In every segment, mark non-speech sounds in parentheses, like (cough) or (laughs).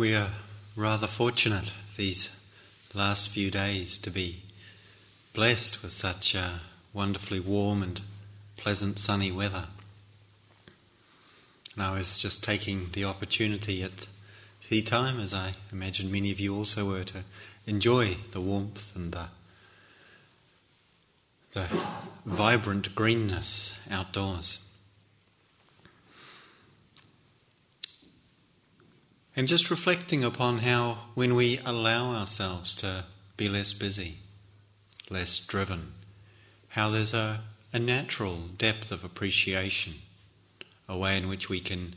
We are rather fortunate these last few days to be blessed with such uh, wonderfully warm and pleasant sunny weather. And I was just taking the opportunity at tea time, as I imagine many of you also were, to enjoy the warmth and the, the vibrant greenness outdoors. And just reflecting upon how, when we allow ourselves to be less busy, less driven, how there's a, a natural depth of appreciation, a way in which we can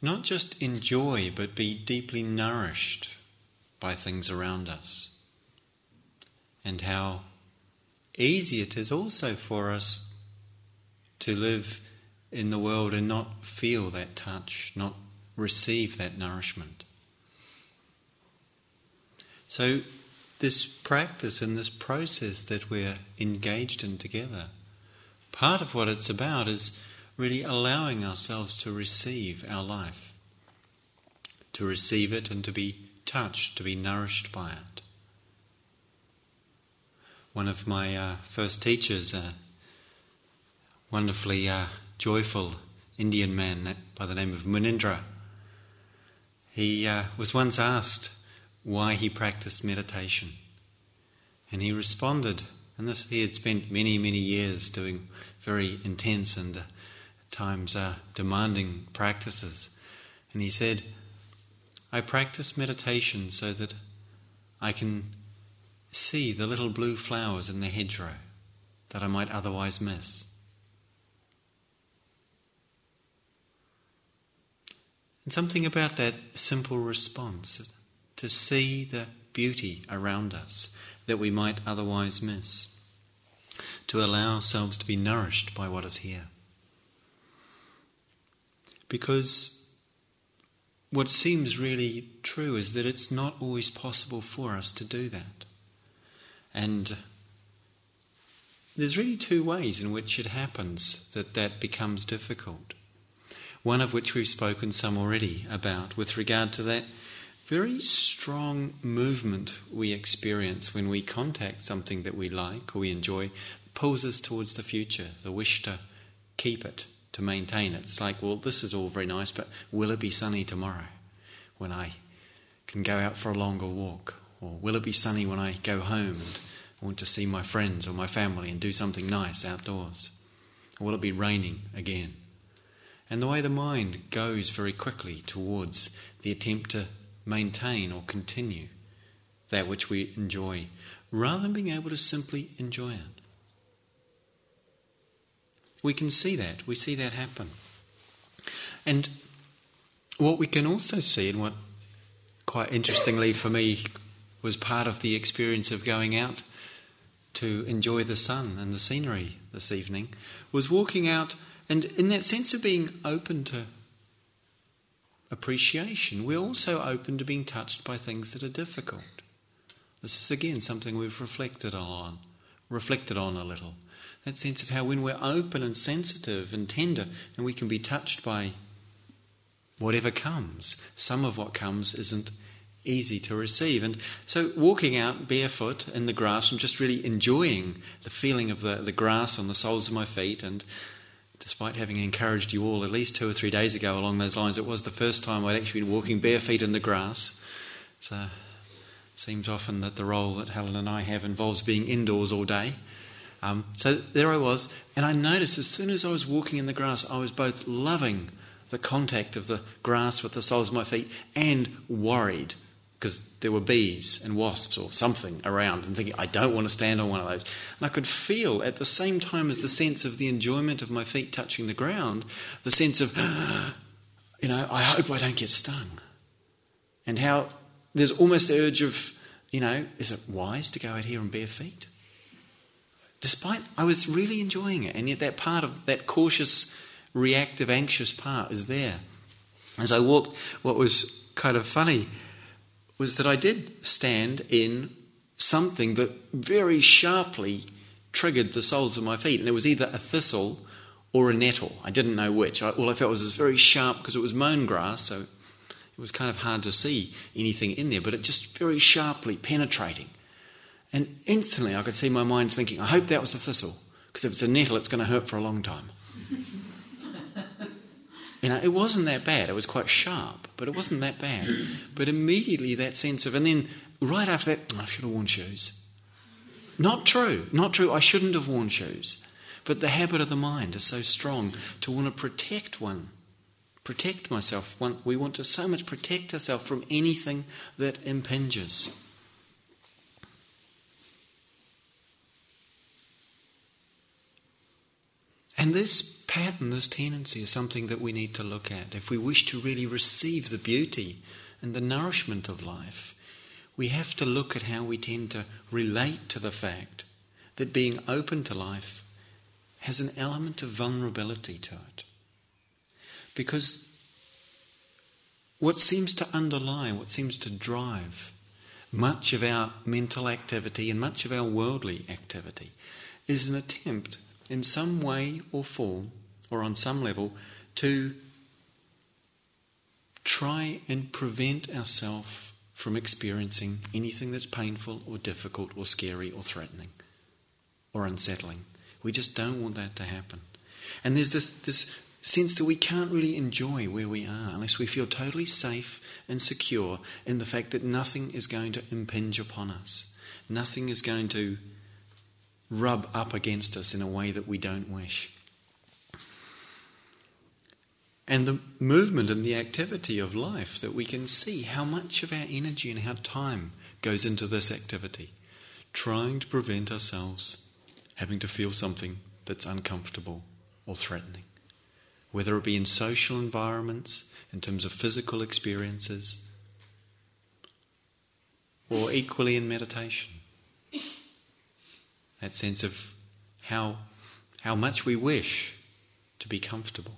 not just enjoy but be deeply nourished by things around us. And how easy it is also for us to live in the world and not feel that touch, not receive that nourishment. So, this practice and this process that we're engaged in together, part of what it's about is really allowing ourselves to receive our life, to receive it and to be touched, to be nourished by it. One of my uh, first teachers, a wonderfully uh, joyful Indian man by the name of Munindra, he uh, was once asked why he practiced meditation. And he responded, and this he had spent many, many years doing very intense and uh, at times uh, demanding practices. And he said, I practice meditation so that I can see the little blue flowers in the hedgerow that I might otherwise miss. And something about that simple response to see the beauty around us that we might otherwise miss, to allow ourselves to be nourished by what is here. Because what seems really true is that it's not always possible for us to do that. And there's really two ways in which it happens that that becomes difficult. One of which we've spoken some already about with regard to that very strong movement we experience when we contact something that we like or we enjoy, pulls us towards the future, the wish to keep it, to maintain it. It's like, well, this is all very nice, but will it be sunny tomorrow when I can go out for a longer walk? Or will it be sunny when I go home and want to see my friends or my family and do something nice outdoors? Or will it be raining again? And the way the mind goes very quickly towards the attempt to maintain or continue that which we enjoy, rather than being able to simply enjoy it. We can see that. We see that happen. And what we can also see, and what quite interestingly for me was part of the experience of going out to enjoy the sun and the scenery this evening, was walking out and in that sense of being open to appreciation, we're also open to being touched by things that are difficult. This is again something we've reflected on, reflected on a little. That sense of how when we're open and sensitive and tender, and we can be touched by whatever comes. Some of what comes isn't easy to receive. And so walking out barefoot in the grass and just really enjoying the feeling of the, the grass on the soles of my feet and despite having encouraged you all at least two or three days ago along those lines, it was the first time I'd actually been walking bare feet in the grass. So it seems often that the role that Helen and I have involves being indoors all day. Um, so there I was, and I noticed as soon as I was walking in the grass, I was both loving the contact of the grass with the soles of my feet and worried because there were bees and wasps or something around and thinking, I don't want to stand on one of those. And I could feel at the same time as the sense of the enjoyment of my feet touching the ground, the sense of, (gasps) you know, I hope I don't get stung. And how there's almost the urge of, you know, is it wise to go out here on bare feet? Despite I was really enjoying it, and yet that part of that cautious, reactive, anxious part is there. As I walked, what was kind of funny was that I did stand in something that very sharply triggered the soles of my feet. And it was either a thistle or a nettle. I didn't know which. I, all I felt was it was very sharp because it was mown grass, so It was kind of hard to see anything in there, but it just very sharply penetrating. And instantly I could see my mind thinking, I hope that was a thistle, because if it's a nettle, it's going to hurt for a long time. You know, it wasn't that bad. It was quite sharp, but it wasn't that bad. (clears throat) But immediately that sense of, and then right after that, I should have worn shoes. Not true, not true. I shouldn't have worn shoes. But the habit of the mind is so strong to want to protect one, protect myself. We want to so much protect ourselves from anything that impinges. And this pattern, this tendency, is something that we need to look at. If we wish to really receive the beauty and the nourishment of life, we have to look at how we tend to relate to the fact that being open to life has an element of vulnerability to it. Because what seems to underlie, what seems to drive much of our mental activity and much of our worldly activity is an attempt in some way or form, or on some level, to try and prevent ourselves from experiencing anything that's painful or difficult or scary or threatening or unsettling. We just don't want that to happen. And there's this, this sense that we can't really enjoy where we are unless we feel totally safe and secure in the fact that nothing is going to impinge upon us. Nothing is going to rub up against us in a way that we don't wish. And the movement and the activity of life that we can see how much of our energy and our time goes into this activity, trying to prevent ourselves having to feel something that's uncomfortable or threatening, whether it be in social environments, in terms of physical experiences, or equally in meditation. That sense of how, how much we wish to be comfortable.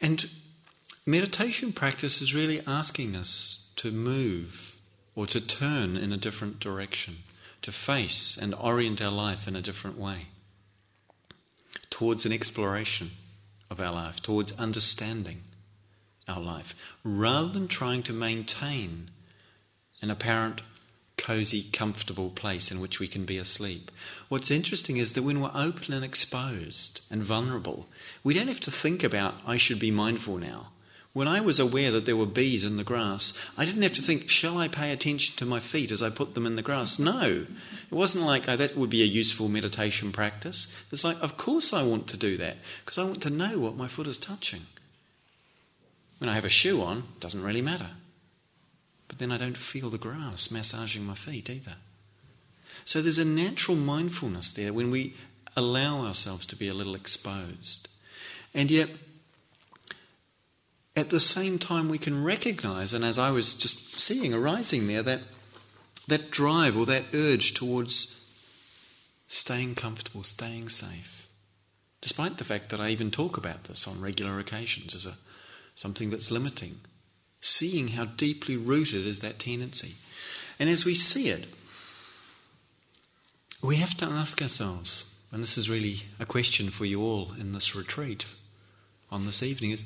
And meditation practice is really asking us to move or to turn in a different direction, to face and orient our life in a different way, towards an exploration of our life, towards understanding our life, rather than trying to maintain an apparent cozy, comfortable place in which we can be asleep. What's interesting is that when we're open and exposed and vulnerable, we don't have to think about, I should be mindful now. When I was aware that there were bees in the grass, I didn't have to think, shall I pay attention to my feet as I put them in the grass? No. It wasn't like, oh, that would be a useful meditation practice. It's like, of course I want to do that, because I want to know what my foot is touching. When I have a shoe on, it doesn't really matter. But then I don't feel the grass massaging my feet either. So there's a natural mindfulness there when we allow ourselves to be a little exposed. And yet, at the same time, we can recognize, and as I was just seeing arising there, that, that drive or that urge towards staying comfortable, staying safe. Despite the fact that I even talk about this on regular occasions as a something that's limiting. Seeing how deeply rooted is that tendency. And as we see it, we have to ask ourselves, and this is really a question for you all in this retreat on this evening, is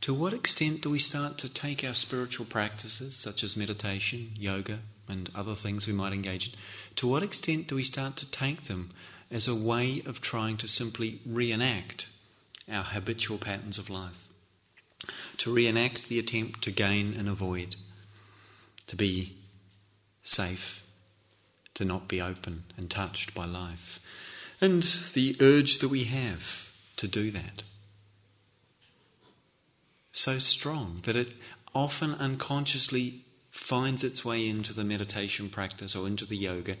to what extent do we start to take our spiritual practices, such as meditation, yoga, and other things we might engage in, to what extent do we start to take them as a way of trying to simply reenact our habitual patterns of life? To reenact the attempt to gain and avoid, to be safe, to not be open and touched by life, and the urge that we have to do that. So strong that it often unconsciously finds its way into the meditation practice or into the yoga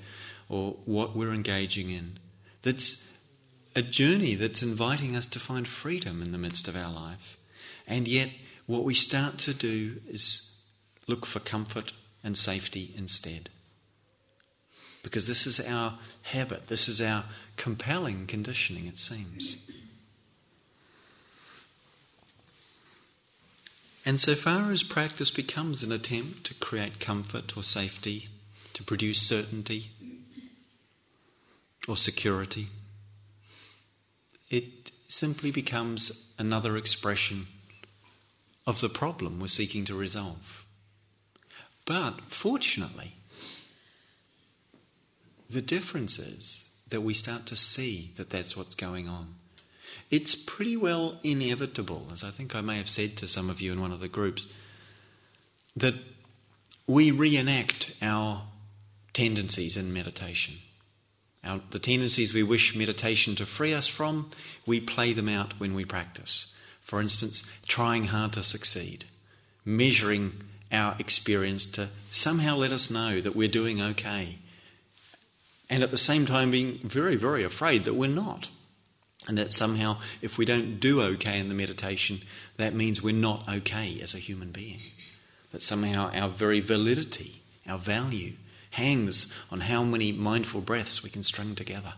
or what we're engaging in. That's a journey that's inviting us to find freedom in the midst of our life. And yet, what we start to do is look for comfort and safety instead. Because this is our habit, this is our compelling conditioning, it seems. And so far as practice becomes an attempt to create comfort or safety, to produce certainty or security, it simply becomes another expression of the problem we're seeking to resolve. But fortunately, the difference is that we start to see that that's what's going on. It's pretty well inevitable, as I think I may have said to some of you in one of the groups, that we reenact our tendencies in meditation. Our, the tendencies we wish meditation to free us from, we play them out when we practice. For instance, trying hard to succeed, measuring our experience to somehow let us know that we're doing okay, and at the same time being very, very afraid that we're not. And that somehow, if we don't do okay in the meditation, that means we're not okay as a human being. That somehow our very validity, our value, hangs on how many mindful breaths we can string together.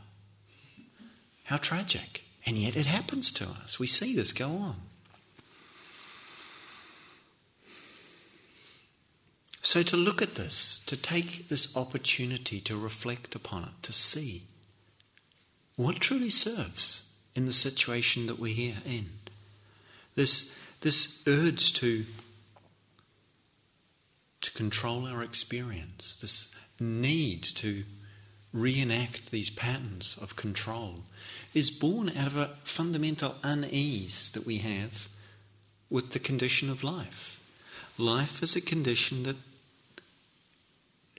How tragic. And yet it happens to us. We see this go on. So, to look at this, to take this opportunity to reflect upon it, to see what truly serves in the situation that we're here in. This, this urge to, to control our experience, this need to reenact these patterns of control, is born out of a fundamental unease that we have with the condition of life. Life is a condition that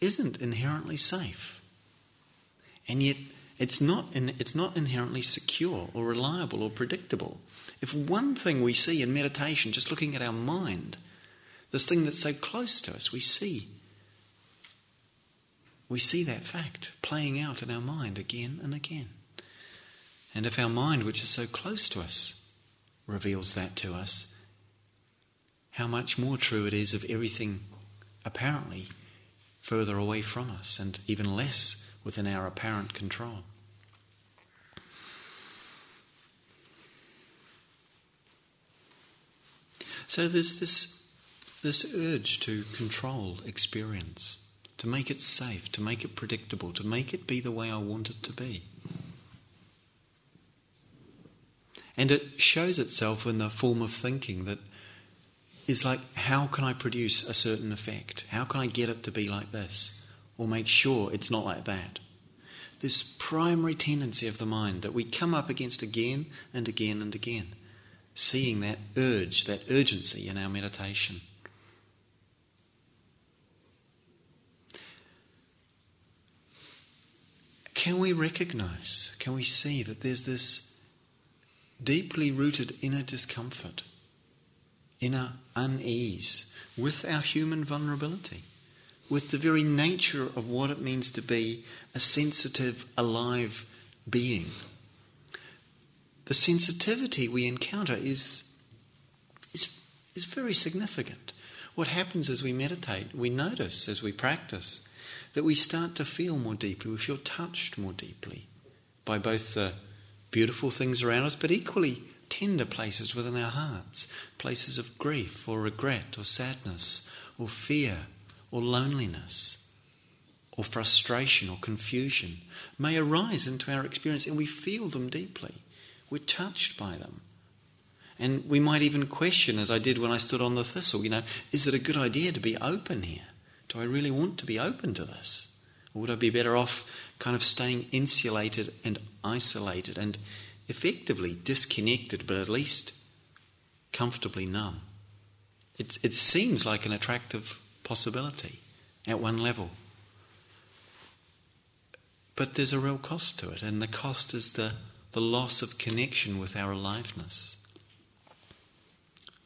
isn't inherently safe. And yet, it's not, in, it's not inherently secure or reliable or predictable. If one thing we see in meditation, just looking at our mind, this thing that's so close to us, we see. We see that fact playing out in our mind again and again. And if our mind, which is so close to us, reveals that to us, how much more true it is of everything apparently further away from us and even less within our apparent control. So there's this, this urge to control experience, to make it safe, to make it predictable, to make it be the way I want it to be. And it shows itself in the form of thinking that is like, how can I produce a certain effect? How can I get it to be like this? Or make sure it's not like that? This primary tendency of the mind that we come up against again and again and again, seeing that urge, that urgency in our meditation. Can we recognize, can we see that there's this deeply rooted inner discomfort? inner unease with our human vulnerability, with the very nature of what it means to be a sensitive, alive being. The sensitivity we encounter is, is, is very significant. What happens as we meditate, we notice as we practice that we start to feel more deeply, we feel touched more deeply by both the beautiful things around us, but equally tender places within our hearts, places of grief or regret or sadness or fear or loneliness or frustration or confusion may arise into our experience and we feel them deeply. We're touched by them. And we might even question, as I did when I stood on the thistle, you know, is it a good idea to be open here? Do I really want to be open to this? Or would I be better off kind of staying insulated and isolated and effectively disconnected, but at least comfortably numb. It, it seems like an attractive possibility at one level. But there's a real cost to it, and the cost is the, the loss of connection with our aliveness,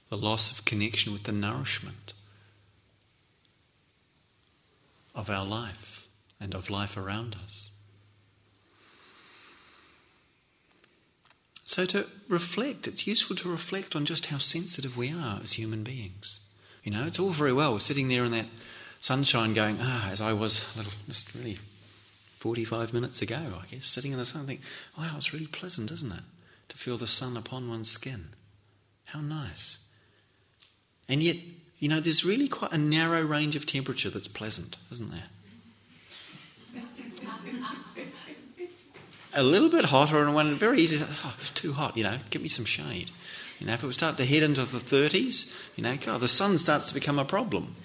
the loss of connection with the nourishment of our life and of life around us. So, to reflect, it's useful to reflect on just how sensitive we are as human beings. You know, it's all very well we're sitting there in that sunshine going, ah, as I was little, just really 45 minutes ago, I guess, sitting in the sun, think, wow, it's really pleasant, isn't it? To feel the sun upon one's skin. How nice. And yet, you know, there's really quite a narrow range of temperature that's pleasant, isn't there? A little bit hotter and one very easy, oh, it's too hot, you know, give me some shade. You know, if it would start to head into the 30s, you know, God, the sun starts to become a problem.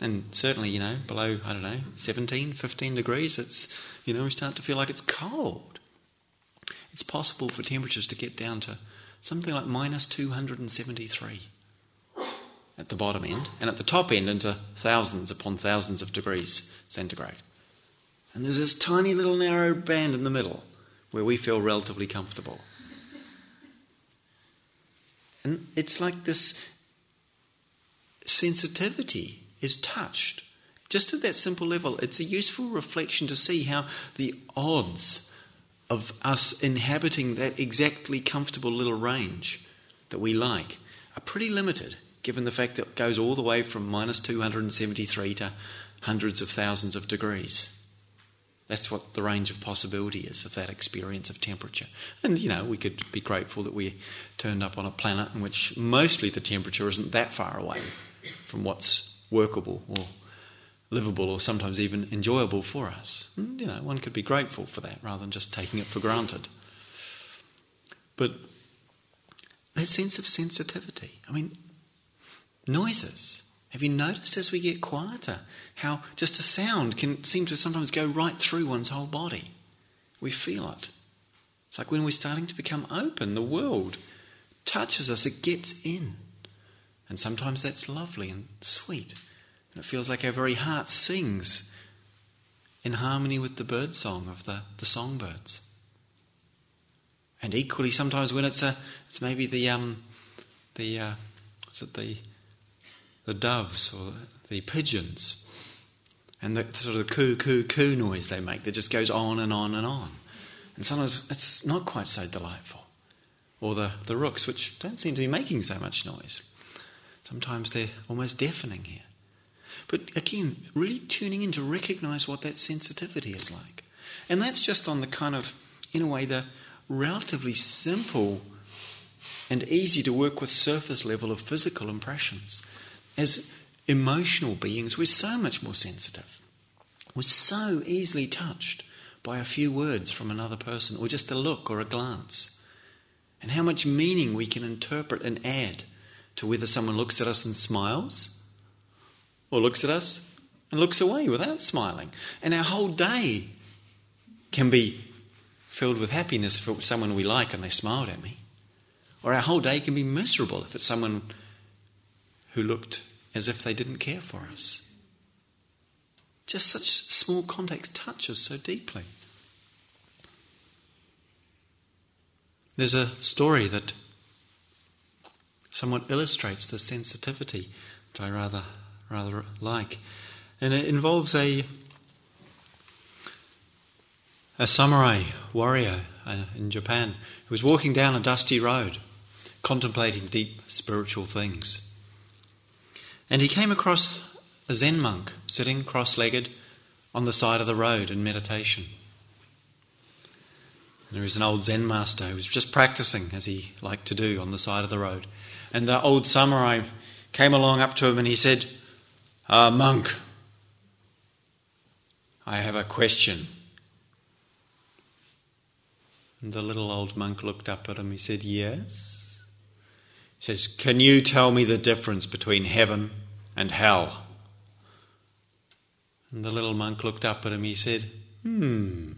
And certainly, you know, below, I don't know, 17, 15 degrees, it's, you know, we start to feel like it's cold. It's possible for temperatures to get down to something like minus 273 at the bottom end, and at the top end into thousands upon thousands of degrees centigrade. And there's this tiny little narrow band in the middle where we feel relatively comfortable. And it's like this sensitivity is touched. Just at that simple level, it's a useful reflection to see how the odds of us inhabiting that exactly comfortable little range that we like are pretty limited, given the fact that it goes all the way from minus 273 to hundreds of thousands of degrees. That's what the range of possibility is of that experience of temperature. And, you know, we could be grateful that we turned up on a planet in which mostly the temperature isn't that far away from what's workable or livable or sometimes even enjoyable for us. And, you know, one could be grateful for that rather than just taking it for granted. But that sense of sensitivity, I mean, noises. Have you noticed as we get quieter how just a sound can seem to sometimes go right through one's whole body? We feel it. It's like when we're starting to become open, the world touches us, it gets in. And sometimes that's lovely and sweet. And it feels like our very heart sings in harmony with the bird song of the, the songbirds. And equally, sometimes when it's a, it's maybe the um, the uh, is it the the doves or the pigeons, and the sort of the coo coo coo noise they make that just goes on and on and on. And sometimes it's not quite so delightful. Or the, the rooks, which don't seem to be making so much noise. Sometimes they're almost deafening here. But again, really tuning in to recognize what that sensitivity is like. And that's just on the kind of, in a way, the relatively simple and easy to work with surface level of physical impressions as emotional beings, we're so much more sensitive. We're so easily touched by a few words from another person, or just a look or a glance. And how much meaning we can interpret and add to whether someone looks at us and smiles, or looks at us and looks away without smiling. And our whole day can be filled with happiness for someone we like and they smiled at me. Or our whole day can be miserable if it's someone who looked as if they didn't care for us. Just such small context touches so deeply. There's a story that somewhat illustrates the sensitivity that I rather rather like, and it involves a a samurai warrior uh, in Japan who was walking down a dusty road, contemplating deep spiritual things. And he came across a Zen monk sitting cross legged on the side of the road in meditation. And there was an old Zen master who was just practicing, as he liked to do, on the side of the road. And the old samurai came along up to him and he said, uh, Monk, I have a question. And the little old monk looked up at him. He said, Yes. He says, Can you tell me the difference between heaven and hell. And the little monk looked up at him. He said, Hmm,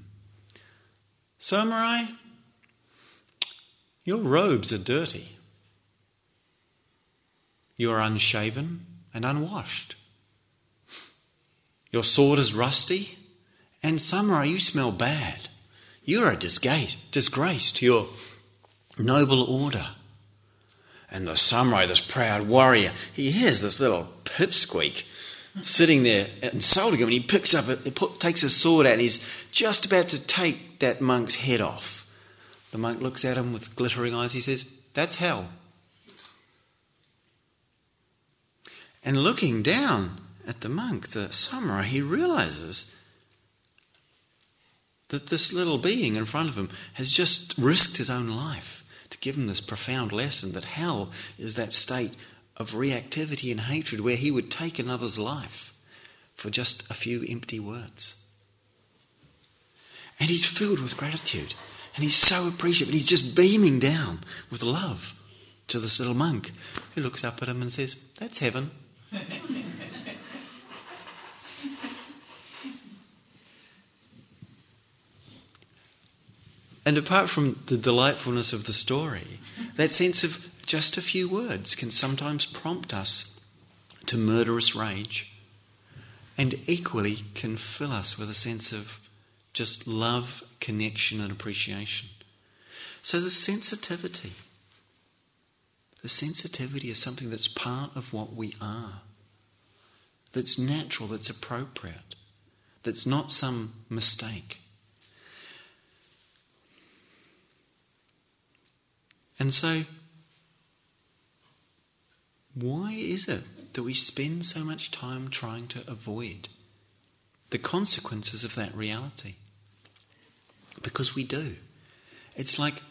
samurai, your robes are dirty. You are unshaven and unwashed. Your sword is rusty, and samurai, you smell bad. You're a disgrace, disgrace to your noble order. And the samurai, this proud warrior, he hears this little pipsqueak sitting there insulting him, and he picks up, put, takes his sword out, and he's just about to take that monk's head off. The monk looks at him with glittering eyes. He says, That's hell. And looking down at the monk, the samurai, he realizes that this little being in front of him has just risked his own life to give him this profound lesson that hell is that state of reactivity and hatred where he would take another's life for just a few empty words. And he's filled with gratitude. And he's so appreciative. And he's just beaming down with love to this little monk who looks up at him and says, That's heaven. (laughs) and apart from the delightfulness of the story, that sense of just a few words can sometimes prompt us to murderous rage and equally can fill us with a sense of just love, connection, and appreciation. So the sensitivity, the sensitivity is something that's part of what we are, that's natural, that's appropriate, that's not some mistake. And so, why is it that we spend so much time trying to avoid the consequences of that reality? Because we do. It's like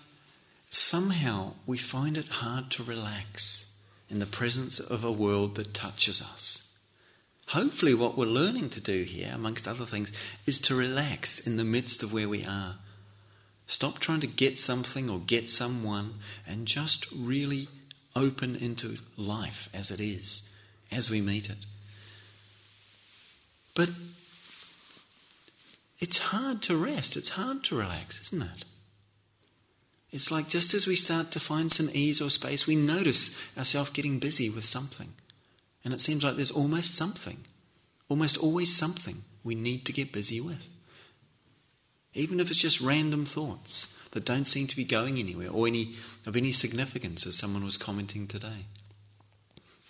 somehow we find it hard to relax in the presence of a world that touches us. Hopefully, what we're learning to do here, amongst other things, is to relax in the midst of where we are. Stop trying to get something or get someone and just really open into life as it is, as we meet it. But it's hard to rest, it's hard to relax, isn't it? It's like just as we start to find some ease or space, we notice ourselves getting busy with something. And it seems like there's almost something, almost always something we need to get busy with. Even if it's just random thoughts that don't seem to be going anywhere or any of any significance, as someone was commenting today.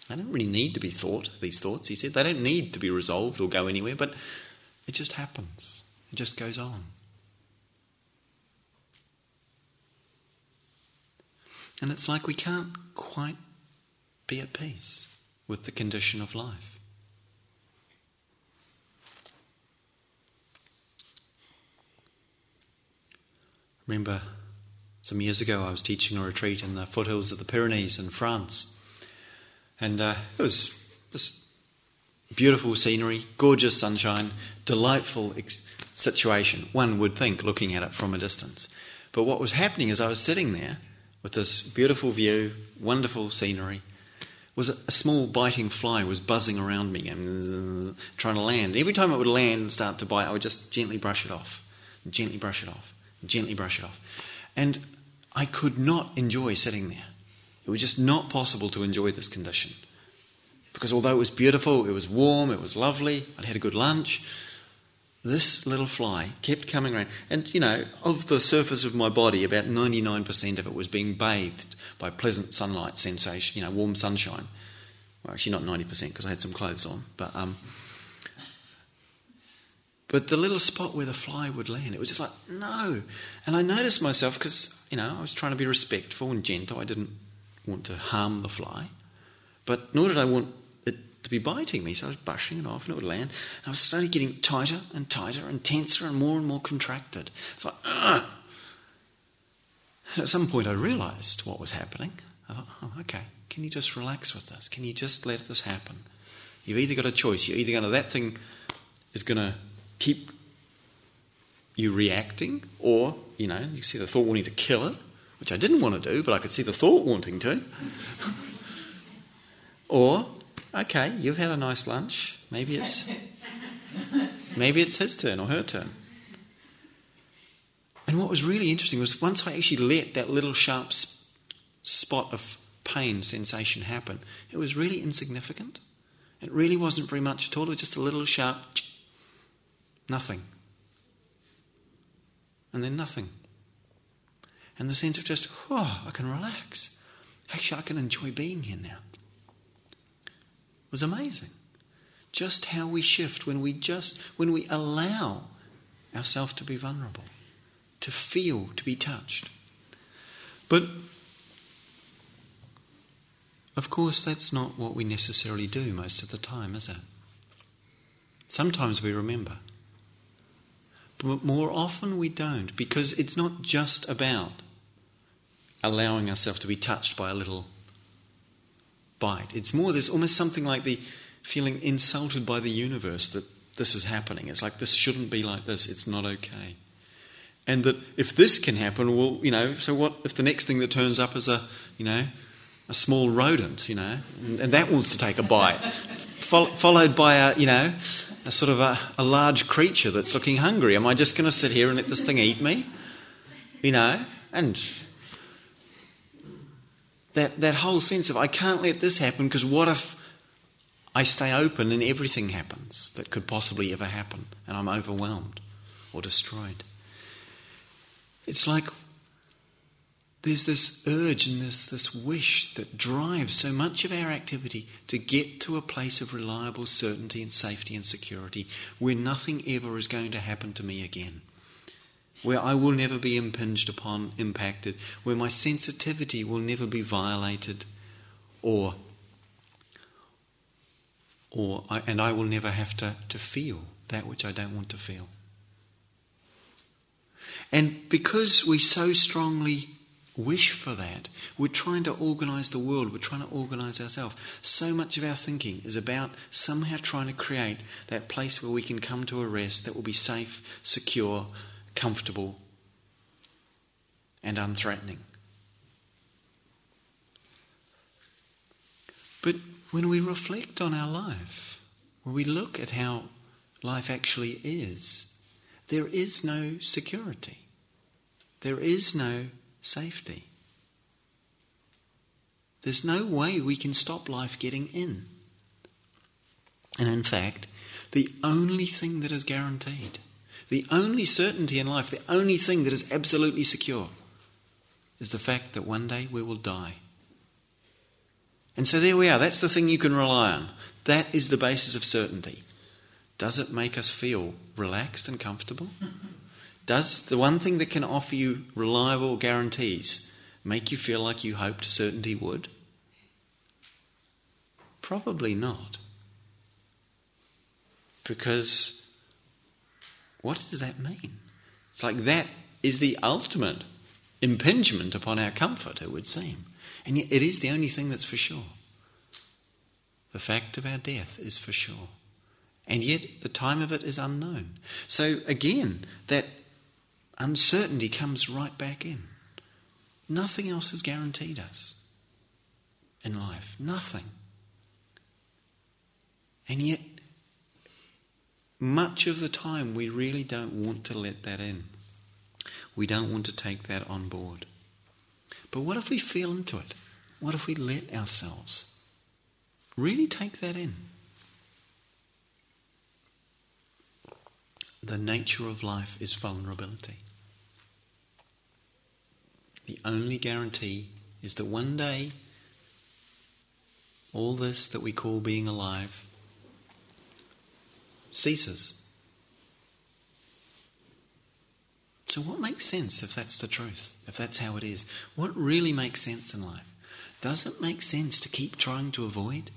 They don't really need to be thought, these thoughts, he said. They don't need to be resolved or go anywhere, but it just happens. It just goes on. And it's like we can't quite be at peace with the condition of life. Remember some years ago I was teaching a retreat in the foothills of the Pyrenees in France. And uh, it was this beautiful scenery, gorgeous sunshine, delightful ex- situation, one would think, looking at it from a distance. But what was happening is I was sitting there with this beautiful view, wonderful scenery, was a small biting fly was buzzing around me and trying to land. Every time it would land and start to bite, I would just gently brush it off, gently brush it off gently brush it off. And I could not enjoy sitting there. It was just not possible to enjoy this condition. Because although it was beautiful, it was warm, it was lovely, I'd had a good lunch, this little fly kept coming around. And, you know, of the surface of my body, about 99% of it was being bathed by pleasant sunlight sensation, you know, warm sunshine. Well, actually, not 90% because I had some clothes on. But um, but the little spot where the fly would land, it was just like, no. And I noticed myself because, you know, I was trying to be respectful and gentle. I didn't want to harm the fly. But nor did I want it to be biting me. So I was brushing it off and it would land. And I was slowly getting tighter and tighter and tenser and more and more contracted. It's like, Ugh! And at some point I realized what was happening. I thought, oh, okay, can you just relax with this? Can you just let this happen? You've either got a choice. You're either going to, that thing is going to keep you reacting, or, you know, you see the thought wanting to kill it, which I didn't want to do, but I could see the thought wanting to. (laughs) or, okay, you've had a nice lunch. Maybe it's maybe it's his turn or her turn. And what was really interesting was once I actually let that little sharp spot of pain sensation happen, it was really insignificant. It really wasn't very much at all. It was just a little sharp Nothing. And then nothing. And the sense of just, oh, I can relax. Actually, I can enjoy being here now. It was amazing. Just how we shift when we just when we allow ourselves to be vulnerable, to feel, to be touched. But of course, that's not what we necessarily do most of the time, is it? Sometimes we remember. But more often we don't because it's not just about allowing ourselves to be touched by a little bite. It's more, there's almost something like the feeling insulted by the universe that this is happening. It's like, this shouldn't be like this, it's not okay. And that if this can happen, well, you know, so what if the next thing that turns up is a, you know, a small rodent, you know, and, and that wants to take a bite, (laughs) followed by a, you know, a sort of a, a large creature that's looking hungry. Am I just going to sit here and let this thing eat me? You know, and that, that whole sense of I can't let this happen because what if I stay open and everything happens that could possibly ever happen and I'm overwhelmed or destroyed? It's like there's this urge and this, this wish that drives so much of our activity to get to a place of reliable certainty and safety and security where nothing ever is going to happen to me again where I will never be impinged upon, impacted, where my sensitivity will never be violated, or, or I, and I will never have to, to feel that which I don't want to feel. And because we so strongly wish for that, we're trying to organize the world, we're trying to organize ourselves. So much of our thinking is about somehow trying to create that place where we can come to a rest that will be safe, secure, comfortable, and unthreatening. But when we reflect on our life, when we look at how life actually is, there is no security. There is no safety. There's no way we can stop life getting in. And in fact, the only thing that is guaranteed the only certainty in life, the only thing that is absolutely secure, is the fact that one day we will die. And so there we are. That's the thing you can rely on. That is the basis of certainty. Does it make us feel relaxed and comfortable? Does the one thing that can offer you reliable guarantees make you feel like you hoped certainty would? Probably not. Because what does that mean? It's like that is the ultimate impingement upon our comfort, it would seem. And yet it is the only thing that's for sure. The fact of our death is for sure. And yet the time of it is unknown. So again, that uncertainty comes right back in. Nothing else is guaranteed us in life. Nothing. And yet much of the time, we really don't want to let that in. We don't want to take that on board. But what if we feel into it? What if we let ourselves really take that in? The nature of life is vulnerability. The only guarantee is that one day all this that we call being alive ceases. So, what makes sense if that's the truth, if that's how it is? What really makes sense in life? Does it make sense to keep trying to avoid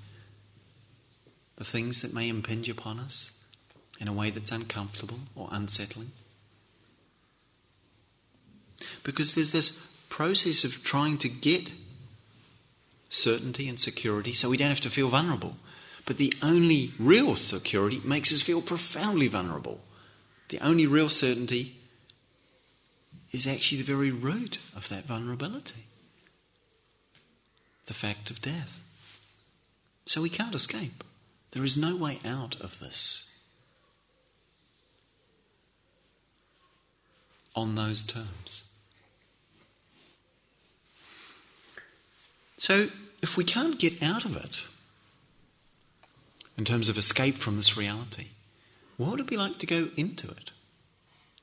the things that may impinge upon us in a way that's uncomfortable or unsettling? Because there's this process of trying to get certainty and security so we don't have to feel vulnerable. But the only real security makes us feel profoundly vulnerable. The only real certainty is actually the very root of that vulnerability the fact of death. So we can't escape. There is no way out of this on those terms. So if we can't get out of it, in terms of escape from this reality. What would it be like to go into it?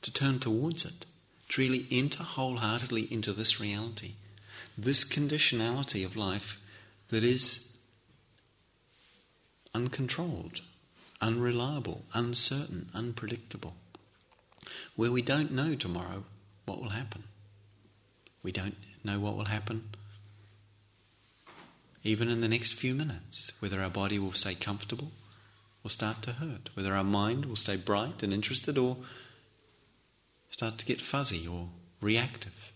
To turn towards it? To really enter wholeheartedly into this reality? This conditionality of life that is uncontrolled, unreliable, uncertain, unpredictable, where we don't know tomorrow what will happen. We don't know what will happen even in the next few minutes, whether our body will stay comfortable or start to hurt, whether our mind will stay bright and interested or start to get fuzzy or reactive.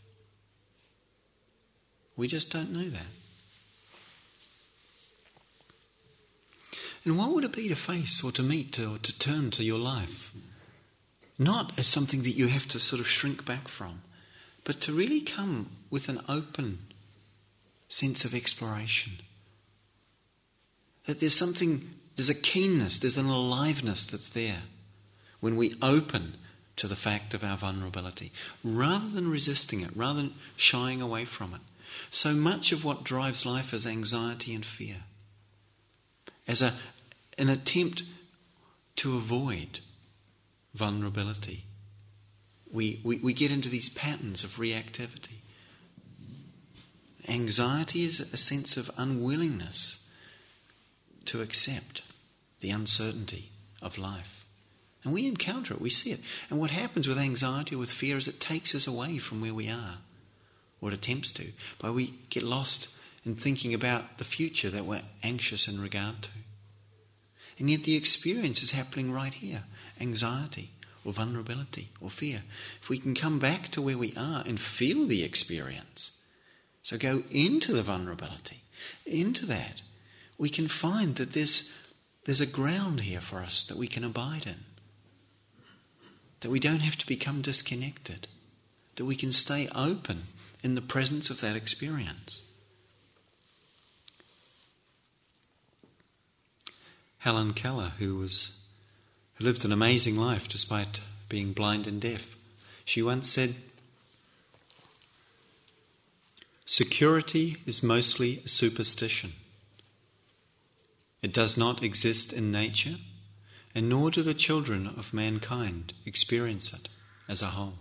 We just don't know that. And what would it be to face or to meet or to turn to your life not as something that you have to sort of shrink back from, but to really come with an open sense of exploration. That there's something, there's a keenness, there's an aliveness that's there when we open to the fact of our vulnerability, rather than resisting it, rather than shying away from it. So much of what drives life is anxiety and fear, as a, an attempt to avoid vulnerability. We, we, we get into these patterns of reactivity. Anxiety is a sense of unwillingness to accept the uncertainty of life. And we encounter it, we see it. And what happens with anxiety or with fear is it takes us away from where we are, or it attempts to, by we get lost in thinking about the future that we're anxious in regard to. And yet the experience is happening right here anxiety or vulnerability or fear. If we can come back to where we are and feel the experience, so go into the vulnerability, into that, we can find that there's, there's a ground here for us that we can abide in. That we don't have to become disconnected, that we can stay open in the presence of that experience. Helen Keller, who was who lived an amazing life despite being blind and deaf, she once said, Security is mostly a superstition. It does not exist in nature, and nor do the children of mankind experience it as a whole.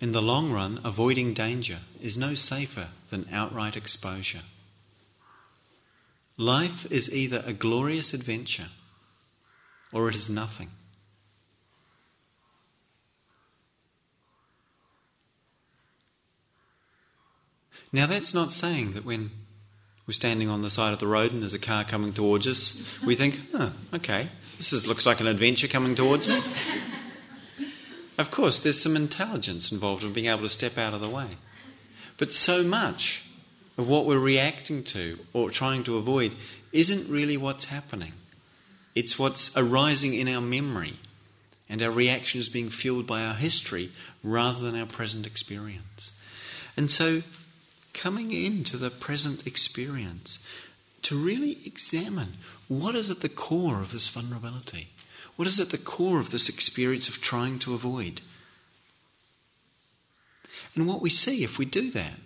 In the long run, avoiding danger is no safer than outright exposure. Life is either a glorious adventure or it is nothing. Now, that's not saying that when we're standing on the side of the road and there's a car coming towards us, we think, oh, okay, this is, looks like an adventure coming towards me. of course, there's some intelligence involved in being able to step out of the way. But so much of what we're reacting to or trying to avoid isn't really what's happening. It's what's arising in our memory, and our reaction is being fueled by our history rather than our present experience. And so, coming into the present experience to really examine what is at the core of this vulnerability? What is at the core of this experience of trying to avoid? And what we see if we do that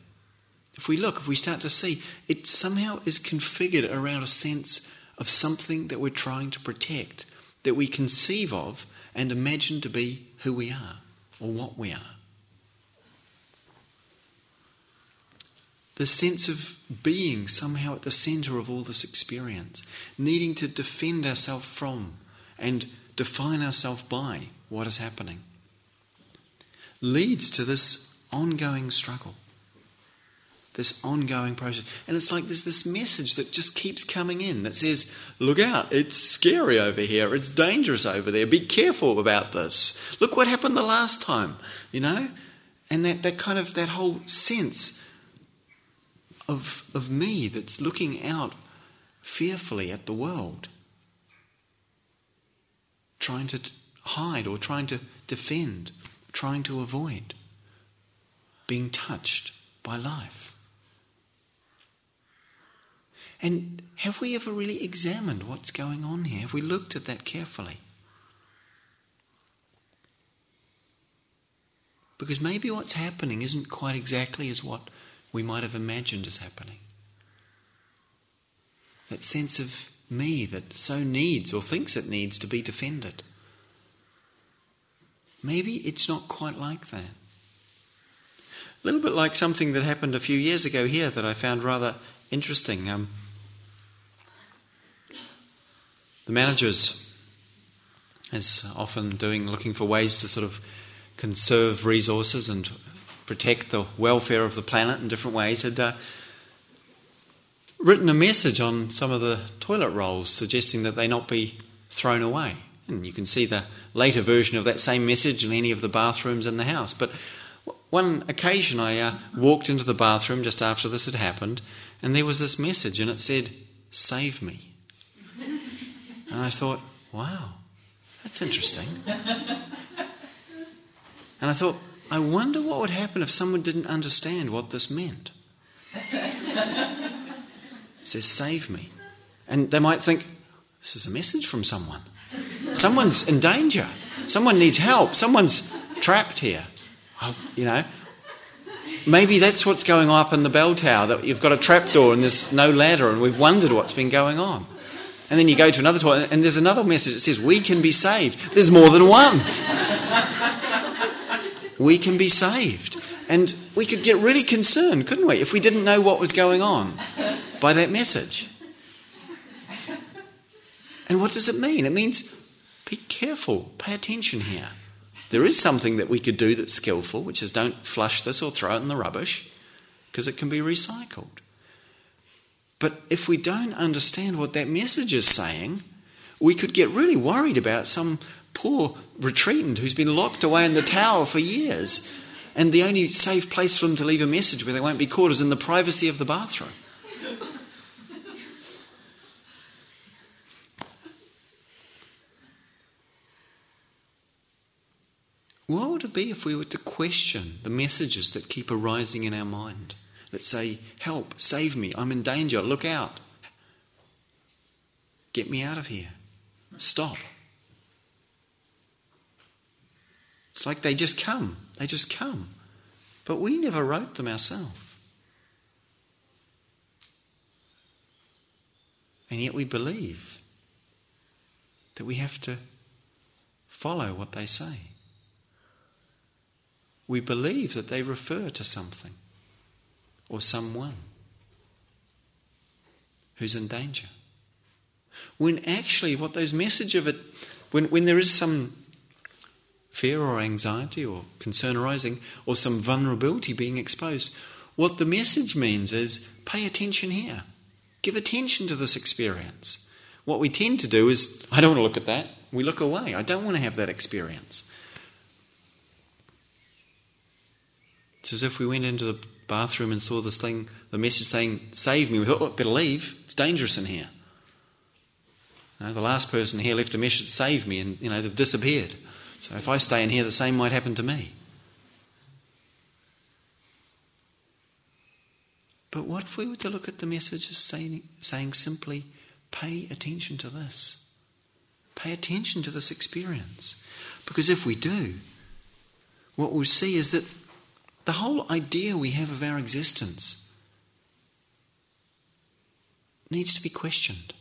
if we look, if we start to see, it somehow is configured around a sense of something that we're trying to protect, that we conceive of and imagine to be who we are or what we are. The sense of being somehow at the centre of all this experience, needing to defend ourselves from and define ourselves by what is happening, leads to this ongoing struggle this ongoing process. And it's like there's this message that just keeps coming in that says, Look out, it's scary over here, it's dangerous over there, be careful about this. Look what happened the last time, you know? And that, that kind of that whole sense of, of me that's looking out fearfully at the world, trying to hide or trying to defend, trying to avoid being touched by life. And have we ever really examined what's going on here? Have we looked at that carefully? Because maybe what's happening isn't quite exactly as what we might have imagined as happening. That sense of me that so needs or thinks it needs to be defended. Maybe it's not quite like that. A little bit like something that happened a few years ago here that I found rather interesting. Um, The managers, as often doing, looking for ways to sort of conserve resources and protect the welfare of the planet in different ways, had uh, written a message on some of the toilet rolls suggesting that they not be thrown away. And you can see the later version of that same message in any of the bathrooms in the house. But one occasion I uh, walked into the bathroom just after this had happened, and there was this message, and it said, Save me. (laughs) And I thought, wow, That's interesting. (laughs) And I thought, I wonder what would happen if someone didn't understand what this meant. It says, Save me. And they might think, This is a message from someone. Someone's in danger. Someone needs help. Someone's trapped here. Well, you know, maybe that's what's going on up in the bell tower that you've got a trapdoor and there's no ladder, and we've wondered what's been going on. And then you go to another toilet, and there's another message that says, We can be saved. There's more than one. We can be saved. And we could get really concerned, couldn't we, if we didn't know what was going on by that message. And what does it mean? It means be careful, pay attention here. There is something that we could do that's skillful, which is don't flush this or throw it in the rubbish, because it can be recycled. But if we don't understand what that message is saying, we could get really worried about some poor retreatant who's been locked away in the tower for years. And the only safe place for them to leave a message where they won't be caught is in the privacy of the bathroom. What would it be if we were to question the messages that keep arising in our mind? that say, Help, save me, I'm in danger, look out. Get me out of here. Stop. It's like they just come. They just come. But we never wrote them ourselves. And yet we believe that we have to follow what they say. We believe that they refer to something or someone who's in danger. When actually, what those message of it, when, when there is some fear or anxiety or concern arising or some vulnerability being exposed, what the message means is pay attention here. Give attention to this experience. What we tend to do is, I don't want to look at that. We look away. I don't want to have that experience. It's as if we went into the bathroom and saw this thing, the message saying, Save me. We thought, oh, better leave. It's dangerous in here. You know, the last person here left a message, Save me, and you know, they've disappeared. So if I stay in here, the same might happen to me. But what if we were to look at the message as saying, saying simply, pay attention to this? Pay attention to this experience. Because if we do, what we'll see is that the whole idea we have of our existence needs to be questioned,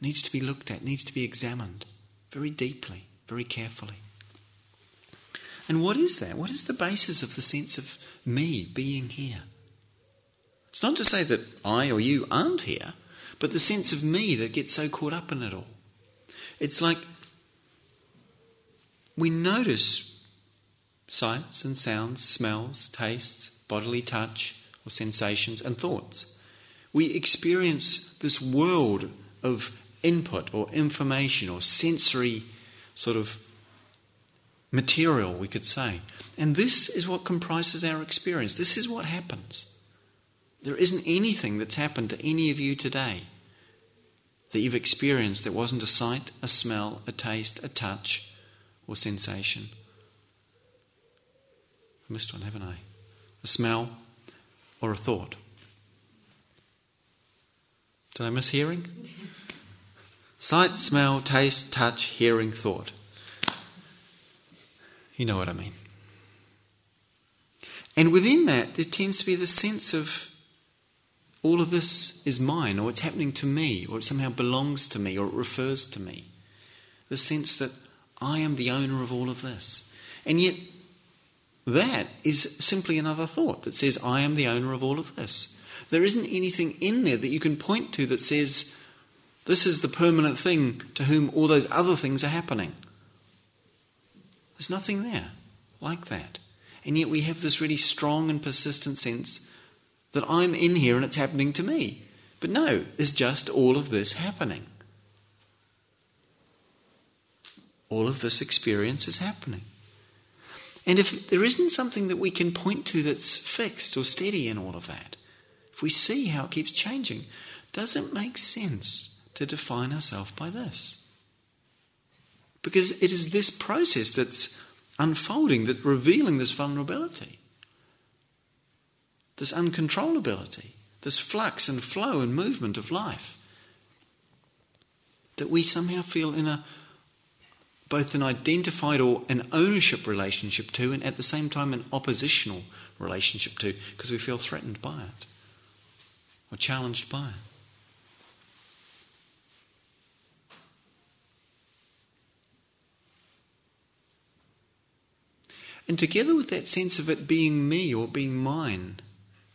needs to be looked at, needs to be examined very deeply, very carefully. And what is that? What is the basis of the sense of me being here? It's not to say that I or you aren't here, but the sense of me that gets so caught up in it all. It's like we notice sights and sounds, smells, tastes, bodily touch, or sensations and thoughts. We experience this world of input or information or sensory sort of material, we could say. And this is what comprises our experience. This is what happens. There isn't anything that's happened to any of you today that you've experienced that wasn't a sight, a smell, a taste, a touch, or sensation. I missed one, haven't I? A smell or a thought? Did I miss hearing? (laughs) Sight, smell, taste, touch, hearing, thought. You know what I mean. And within that, there tends to be the sense of all of this is mine, or it's happening to me, or it somehow belongs to me, or it refers to me. The sense that I am the owner of all of this. And yet, that is simply another thought that says, I am the owner of all of this. There isn't anything in there that you can point to that says, this is the permanent thing to whom all those other things are happening. There's nothing there like that. And yet we have this really strong and persistent sense that I'm in here and it's happening to me. But no, there's just all of this happening. All of this experience is happening. And if there isn't something that we can point to that's fixed or steady in all of that, if we see how it keeps changing, does it make sense to define ourselves by this? Because it is this process that's unfolding, that's revealing this vulnerability, this uncontrollability, this flux and flow and movement of life that we somehow feel in a both an identified or an ownership relationship to, and at the same time an oppositional relationship to, because we feel threatened by it or challenged by it. And together with that sense of it being me or being mine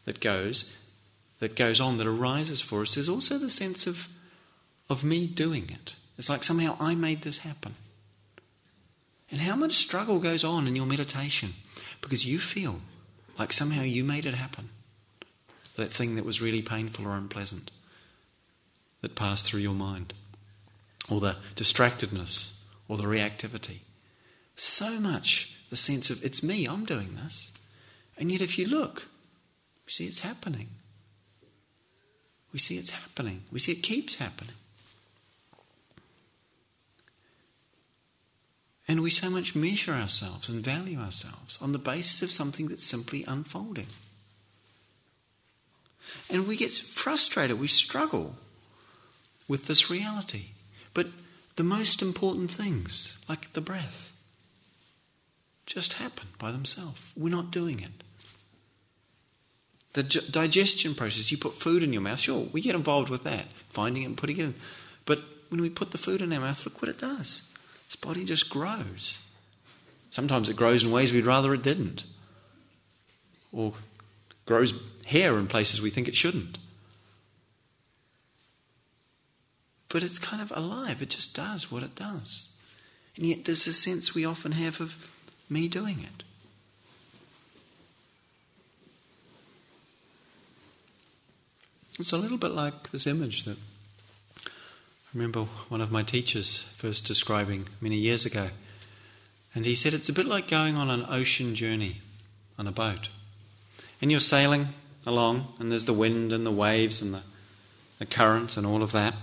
that goes, that goes on, that arises for us, there's also the sense of, of me doing it. It's like somehow I made this happen. And how much struggle goes on in your meditation because you feel like somehow you made it happen. That thing that was really painful or unpleasant that passed through your mind, or the distractedness, or the reactivity. So much the sense of, it's me, I'm doing this. And yet, if you look, we see it's happening. We see it's happening. We see it keeps happening. And we so much measure ourselves and value ourselves on the basis of something that's simply unfolding. And we get frustrated, we struggle with this reality. But the most important things, like the breath, just happen by themselves. We're not doing it. The digestion process, you put food in your mouth, sure, we get involved with that, finding it and putting it in. But when we put the food in our mouth, look what it does. His body just grows. Sometimes it grows in ways we'd rather it didn't. Or grows hair in places we think it shouldn't. But it's kind of alive, it just does what it does. And yet there's a sense we often have of me doing it. It's a little bit like this image that I remember one of my teachers first describing many years ago. And he said it's a bit like going on an ocean journey on a boat. And you're sailing along, and there's the wind and the waves and the, the current and all of that.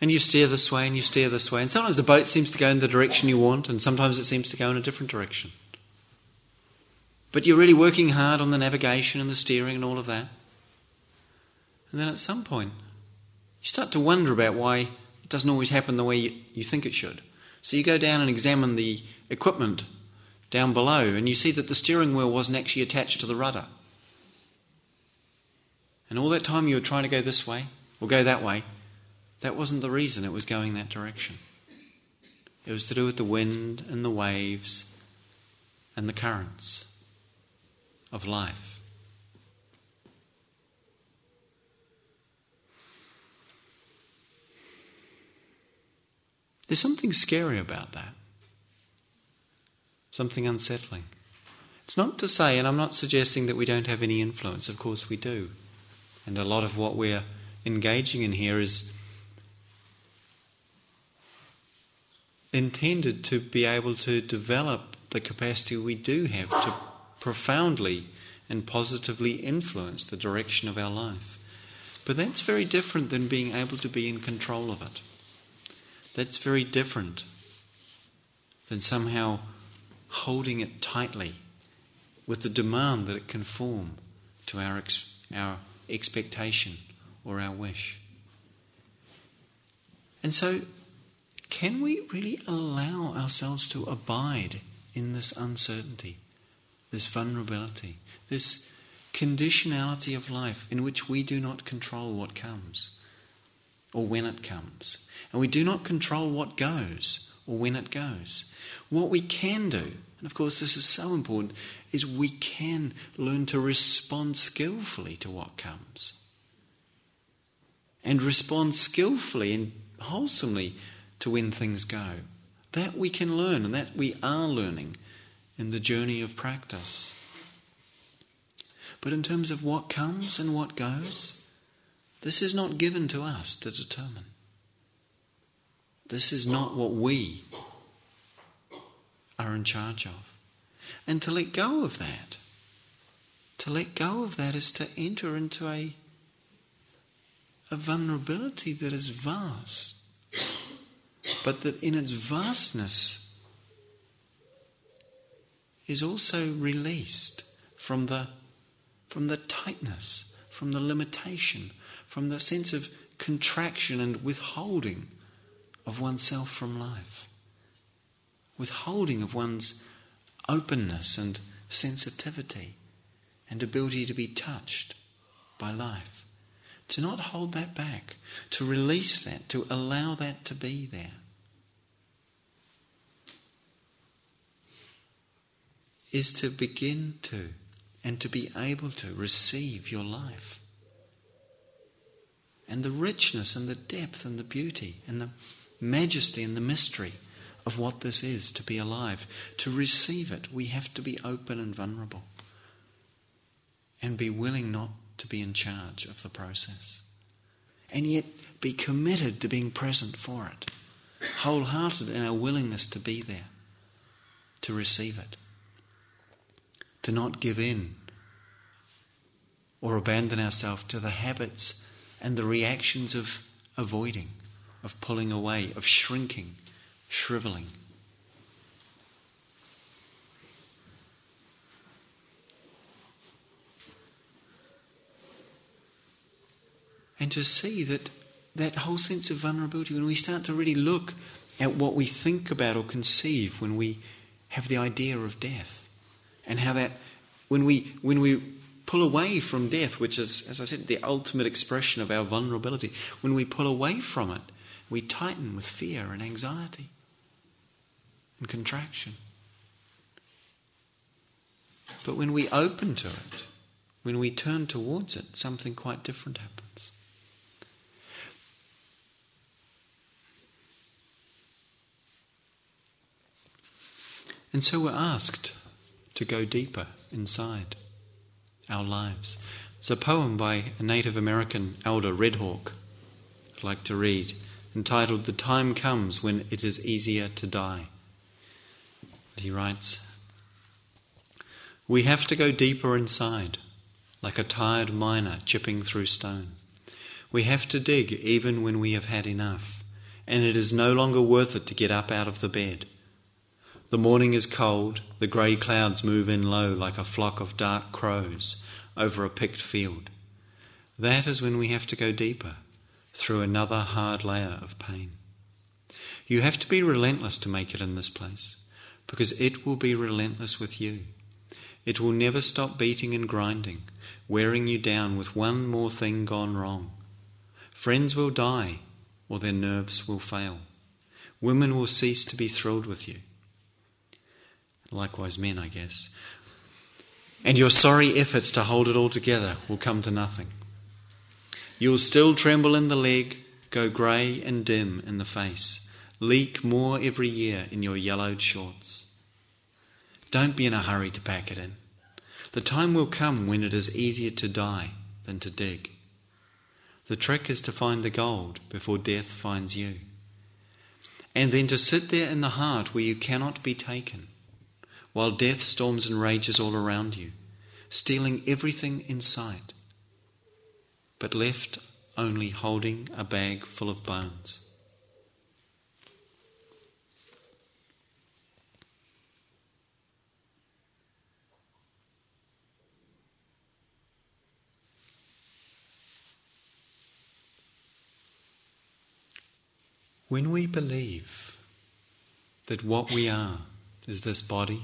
And you steer this way and you steer this way. And sometimes the boat seems to go in the direction you want, and sometimes it seems to go in a different direction. But you're really working hard on the navigation and the steering and all of that. And then at some point, you start to wonder about why it doesn't always happen the way you, you think it should. So you go down and examine the equipment down below, and you see that the steering wheel wasn't actually attached to the rudder. And all that time you were trying to go this way or go that way, that wasn't the reason it was going that direction. It was to do with the wind and the waves and the currents of life. There's something scary about that, something unsettling. It's not to say, and I'm not suggesting that we don't have any influence, of course we do. And a lot of what we're engaging in here is intended to be able to develop the capacity we do have to profoundly and positively influence the direction of our life. But that's very different than being able to be in control of it. That's very different than somehow holding it tightly with the demand that it conform to our, ex- our expectation or our wish. And so, can we really allow ourselves to abide in this uncertainty, this vulnerability, this conditionality of life in which we do not control what comes or when it comes? And we do not control what goes or when it goes. What we can do, and of course this is so important, is we can learn to respond skillfully to what comes. And respond skillfully and wholesomely to when things go. That we can learn, and that we are learning in the journey of practice. But in terms of what comes and what goes, this is not given to us to determine. This is not what we are in charge of. And to let go of that, to let go of that is to enter into a, a vulnerability that is vast, but that in its vastness is also released from the, from the tightness, from the limitation, from the sense of contraction and withholding of oneself from life, withholding of one's openness and sensitivity and ability to be touched by life. To not hold that back, to release that, to allow that to be there. Is to begin to and to be able to receive your life. And the richness and the depth and the beauty and the majesty and the mystery of what this is to be alive. To receive it, we have to be open and vulnerable and be willing not to be in charge of the process. And yet be committed to being present for it, wholehearted in our willingness to be there, to receive it, to not give in or abandon ourselves to the habits and the reactions of avoiding, of pulling away, of shrinking, shriveling. And to see that that whole sense of vulnerability when we start to really look at what we think about or conceive when we have the idea of death and how that when we when we pull away from death which is as i said the ultimate expression of our vulnerability when we pull away from it we tighten with fear and anxiety and contraction. But when we open to it when we turn towards it something quite different happens And so we're asked to go deeper inside our lives. It's a poem by a Native American elder, Red Hawk, I'd like to read, entitled The Time Comes When It Is Easier to Die. he writes We have to go deeper inside, like a tired miner chipping through stone. We have to dig even when we have had enough, and it is no longer worth it to get up out of the bed. The morning is cold, the grey clouds move in low like a flock of dark crows over a picked field. That is when we have to go deeper, through another hard layer of pain. You have to be relentless to make it in this place, because it will be relentless with you. It will never stop beating and grinding, wearing you down with one more thing gone wrong. Friends will die, or their nerves will fail. Women will cease to be thrilled with you likewise men, I guess. And your sorry efforts to hold it all together will come to nothing. You will still tremble in the leg, go grey and dim in the face, leak more every year in your yellowed shorts. Don't be in a hurry to pack it in. The time will come when it is easier to die than to dig. The trick is to find the gold before death finds you. And then to sit there in the heart where you cannot be taken while death storms and rages all around you, stealing everything in sight, but left only holding a bag full of bones. When we believe that what we are is this body,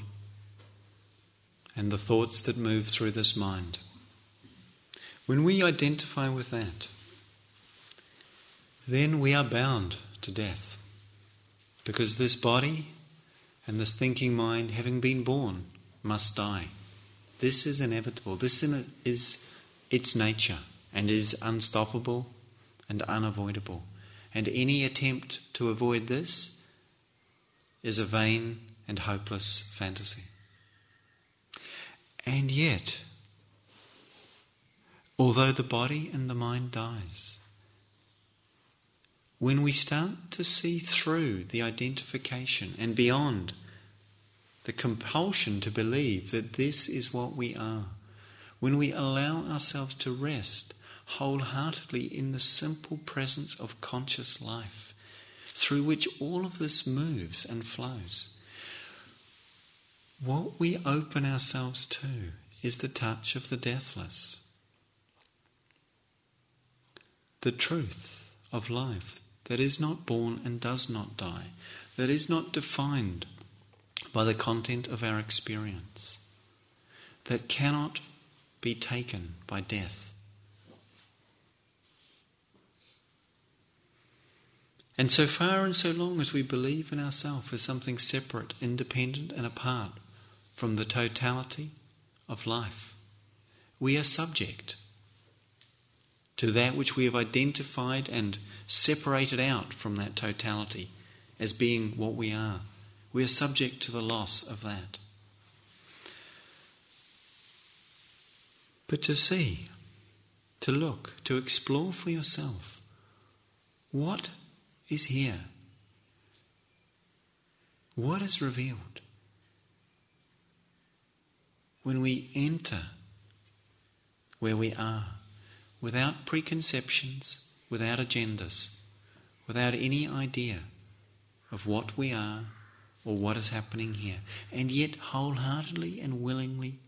and the thoughts that move through this mind. When we identify with that, then we are bound to death. Because this body and this thinking mind, having been born, must die. This is inevitable. This is its nature and is unstoppable and unavoidable. And any attempt to avoid this is a vain and hopeless fantasy. And yet, although the body and the mind dies, when we start to see through the identification and beyond the compulsion to believe that this is what we are, when we allow ourselves to rest wholeheartedly in the simple presence of conscious life through which all of this moves and flows. What we open ourselves to is the touch of the deathless, the truth of life that is not born and does not die, that is not defined by the content of our experience, that cannot be taken by death. And so far and so long as we believe in ourselves as something separate, independent, and apart from the totality of life, we are subject to that which we have identified and separated out from that totality as being what we are. We are subject to the loss of that. But to see, to look, to explore for yourself what is here? What is revealed? When we enter where we are, without preconceptions, without agendas, without any idea of what we are or what is happening here, and yet wholeheartedly and willingly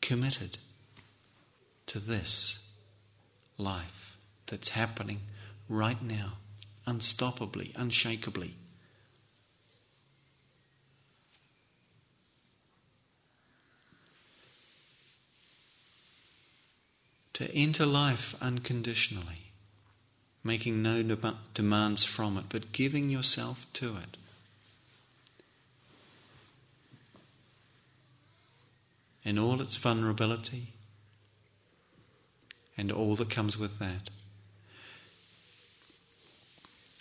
committed to this life that's happening right now unstoppably, unshakably. To enter life unconditionally, making no demands from it, but giving yourself to it. In all its vulnerability and all that comes with that.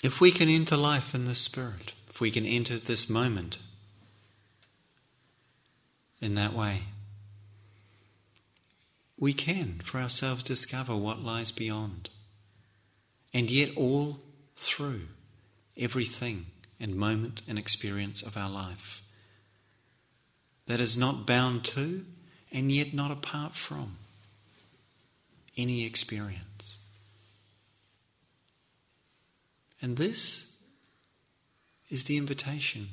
If we can enter life in the Spirit, if we can enter this moment in that way, we can for ourselves discover what lies beyond. And yet, all through everything and moment and experience of our life that is not bound to and yet not apart from any experience. And this is the invitation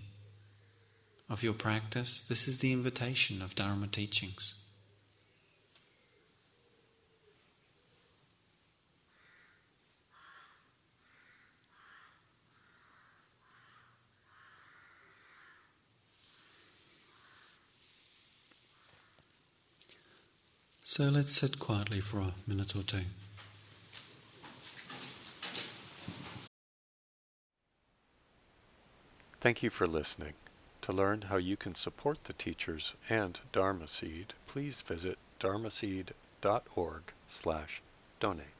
of your practice. This is the invitation of Dharma teachings. So let's sit quietly for a minute or two. Thank you for listening. To learn how you can support the teachers and Dharma Seed, please visit dharmaseed.org slash donate.